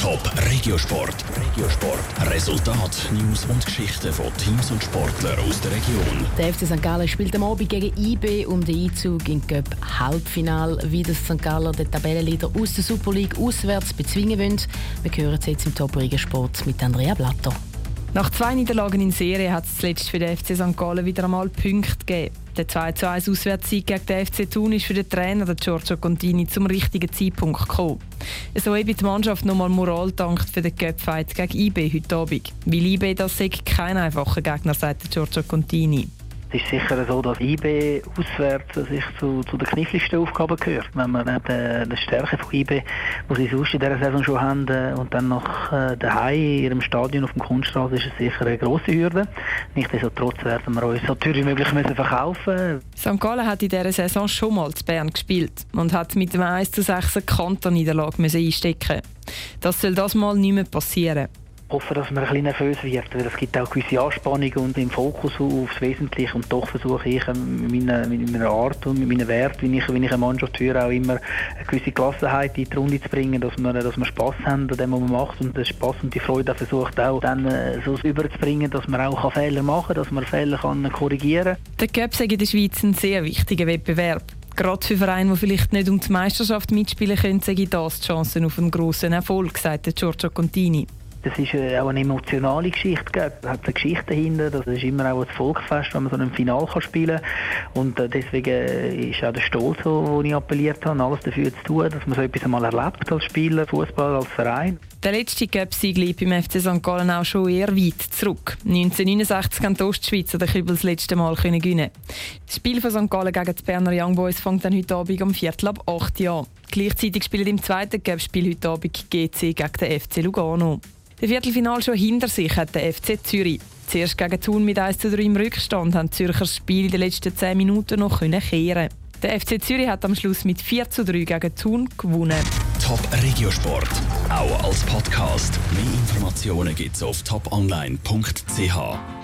Top Regiosport. Regiosport. Resultat, News und Geschichten von Teams und Sportlern aus der Region. Der FC St. Gallen spielt am Abend gegen IB um den Einzug in Cup Halbfinal, wie das St. Gallen den Tabellenleader aus der Super League auswärts bezwingen wollen. Wir hören es jetzt im Top Regiosport mit Andrea Blatter. Nach zwei Niederlagen in Serie hat es zuletzt für den FC St. Gallen wieder einmal Punkte gegeben. Der 2-1 Auswärtssieg gegen den FC Thun ist für den Trainer Giorgio Contini zum richtigen Zeitpunkt gekommen. So eben die Mannschaft nochmal Moral dankt für den Cup-Fight gegen IB heute Abend. Weil IB das sei kein einfacher Gegner, sagt Giorgio Contini. Es ist sicher so, dass IB auswärts sich zu, zu den kniffligsten Aufgaben gehört. Wenn man äh, die Stärke von IB, die sie sonst in dieser Saison schon haben, äh, und dann noch äh, daheim in ihrem Stadion auf dem Kunststraße, ist es sicher eine grosse Hürde. Nichtsdestotrotz werden wir uns so teuer wie möglich müssen verkaufen St. Gallen hat in dieser Saison schon mal zu Bern gespielt und hat mit dem 1 zu 6 eine Konterniederlage einstecken Das soll das mal nicht mehr passieren hoffe, dass man ein bisschen nervös wird, weil es gibt auch gewisse Anspannung und im Fokus aufs Wesentliche und doch versuche ich mit meiner, mit meiner Art und mit meinen Werten, wie ich, wie ich eine Mannschaft führe, auch immer eine gewisse Gelassenheit in die Runde zu bringen, dass wir, dass wir Spass haben an dem, was man macht und den Spass und die Freude versucht auch dann äh, so überzubringen, dass man auch Fehler machen kann, dass man Fehler kann korrigieren kann. Der Cup in der Schweiz ein sehr wichtiger Wettbewerb. Gerade für Vereine, die vielleicht nicht um die Meisterschaft mitspielen können, ich das die Chancen auf einen grossen Erfolg, sagt Giorgio Contini. Das ist äh, auch eine emotionale Geschichte. Es hat eine Geschichte dahinter. Das ist immer auch ein Volksfest, wenn man so ein Final spielen kann. Und äh, deswegen äh, ist auch der Stolz, wo ich appelliert habe, alles dafür zu tun, dass man so etwas einmal erlebt als Spieler, Fußball, als Verein. Der letzte Cup-Sieg liegt beim FC St. Gallen auch schon eher weit zurück. 1969 kann die Ostschweizer den Kübel das letzte Mal gewinnen. Das Spiel von St. Gallen gegen die Berner Young Boys fängt dann heute Abend um Viertel ab 8 Uhr an. Gleichzeitig spielt im zweiten Cup-Spiel heute Abend GC gegen den FC Lugano. Der Viertelfinal schon hinter sich hat der FC Zürich. Zuerst gegen Thun mit 1 zu 3 im Rückstand haben die Zürcher das Spiel in den letzten 10 Minuten noch kehren Der FC Zürich hat am Schluss mit 4 zu 3 gegen Thun gewonnen. Top Regiosport, auch als Podcast. Mehr Informationen gibt's auf toponline.ch.